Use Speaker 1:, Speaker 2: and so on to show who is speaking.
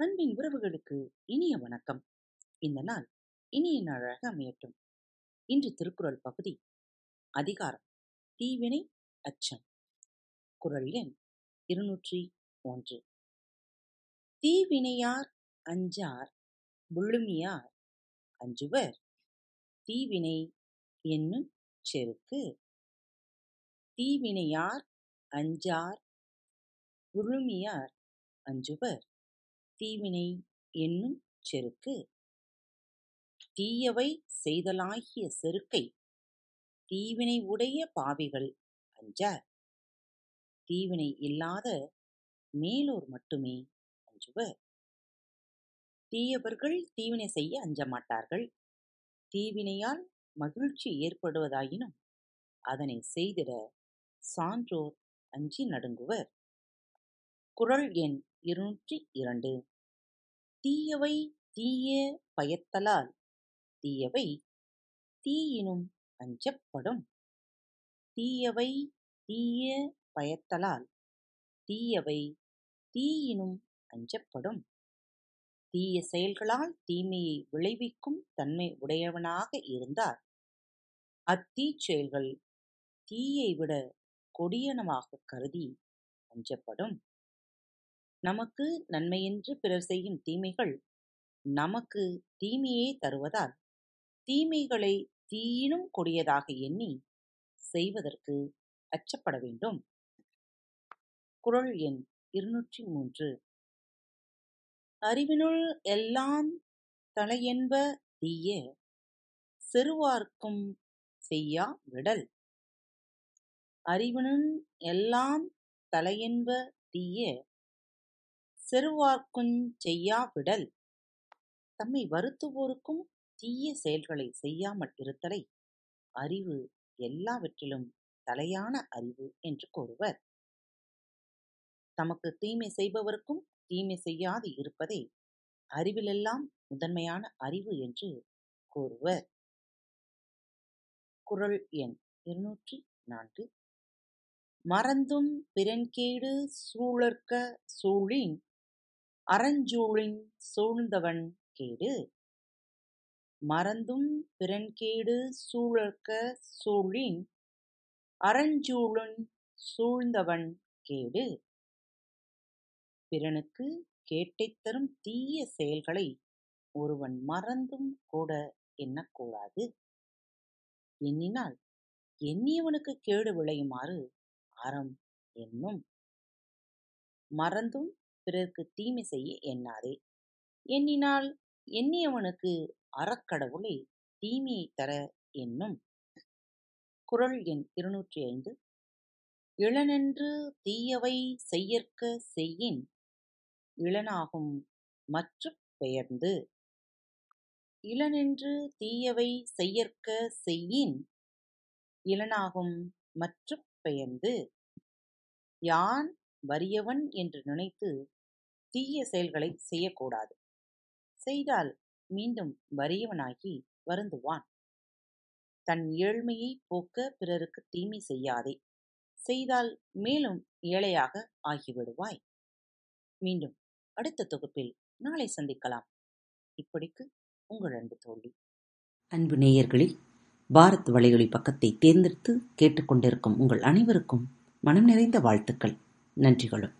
Speaker 1: அன்பின் உறவுகளுக்கு இனிய வணக்கம். இந்த நாள் இனிய நாளாக அமையட்டும். இன்று திருக்குறள் பகுதி அதிகாரம். தீவினை அச்சம். குரல் எண் இருநூற்றி ஒன்று. தீவினையார் அஞ்சார் விழுமியார் அஞ்சுவர். தீவினை என்னும் செருக்கு. தீவினையார் அஞ்சார் விழுமியார் அஞ்சுவர். தீவினை என்னும் செருக்கு. தீயவை செய்தலாகிய செருக்கை தீவினை உடைய பாவிகள் அஞ்சார். தீவினை இல்லாத மேலோர் மட்டுமே அஞ்சுவர். தீயவர்கள் தீவினை செய்ய அஞ்ச மாட்டார்கள் தீவினையால் மகிழ்ச்சி ஏற்படுவதாயினும் அதனை செய்திட சான்றோர் அஞ்சி நடுங்குவர். குரல் எண் இருநூற்றி இரண்டு தீயவை தீய பயத்தலால் தீயவை தீயினும் அஞ்சப்படும். தீயவை தீய பயத்தலால் தீயவை தீயினும் அஞ்சப்படும். தீய செயல்களால் தீமையை விளைவிக்கும் தன்மை உடையவனாக இருந்தார். அத்தீச் செயல்கள் தீயை விட கொடியனமாக கருதி அஞ்சப்படும். நமக்கு நன்மையென்று பிறர் செய்யும் தீமைகள் நமக்கு தீமையே தருவதால் தீமைகளை தீயினும் கொடியதாக எண்ணி செய்வதற்கு அச்சப்பட வேண்டும். குரல் எண் இருநூற்றி மூன்று. அறிவினுள் எல்லாம் தலையென்ப தீய செருவார்க்கும் செய்யா விடல். அறிவினுள் எல்லாம் தலையென்ப தீய செருவார்க்குஞ் செய்யாவிடல். தம்மை வருத்துவோருக்கும் தீய செயல்களை செய்யாமல் இருத்தலை அறிவு எல்லாவற்றிலும் தலையான அறிவு என்று கூறுவர். தமக்கு தீமை செய்பவருக்கும் தீமை செய்யாது இருப்பதே அறிவிலெல்லாம் முதன்மையான அறிவு என்று கூறுவர். குரல் எண் இருநூற்றி நான்கு. மறந்தும் பிறன்கேடு சூழற்க சூழின் அறஞ்சூழின் சூழ்ந்தவன் கேடு. மறந்தும் பிறன்கேடு சூழற்க சூழின் அறஞ்சூழுன் சூழ்ந்தவன் கேடு. பிறனுக்கு கேட்டைத் தரும் தீய செயல்களை ஒருவன் மறந்தும் கூட எண்ணக்கூடாது எண்ணினால் எண்ணியவனுக்கு கேடு விளையுமாறு அறம் என்னும். மறந்தும் பிறருக்கு தீமை செய்ய எண்ணாதே. எண்ணினால் எண்ணியவனுக்கு அறக்கடவுளை தீமையை தர என்னும் குரல் எண் இருநூற்றி ஐந்து. இளனென்று தீயவை செய்யற்க செய்யின் இளனாகும் மற்ற பெயர்ந்து. இளனென்று தீயவை செய்யற்க செய்யின் இளனாகும் மற்ற பெயர்ந்து. யான் வறியவன் என்று நினைத்து தீய செயல்களை செய்யக்கூடாது. செய்தால் மீண்டும் வறியவனாகி வருந்துவான். தன் ஏழ்மையை போக்க பிறருக்கு தீமை செய்யாதே. செய்தால் மேலும் ஏழையாக ஆகிவிடுவாய். மீண்டும் அடுத்த தொகுப்பில் நாளை சந்திக்கலாம். இப்படிக்கு உங்கள் அன்பு தோழி.
Speaker 2: அன்பு நேயர்களில் பாரத் வலையொலி பக்கத்தை தேர்ந்தெடுத்து கேட்டுக்கொண்டிருக்கும் உங்கள் அனைவருக்கும் மனம் நிறைந்த வாழ்த்துக்கள். நன்றிகளும்.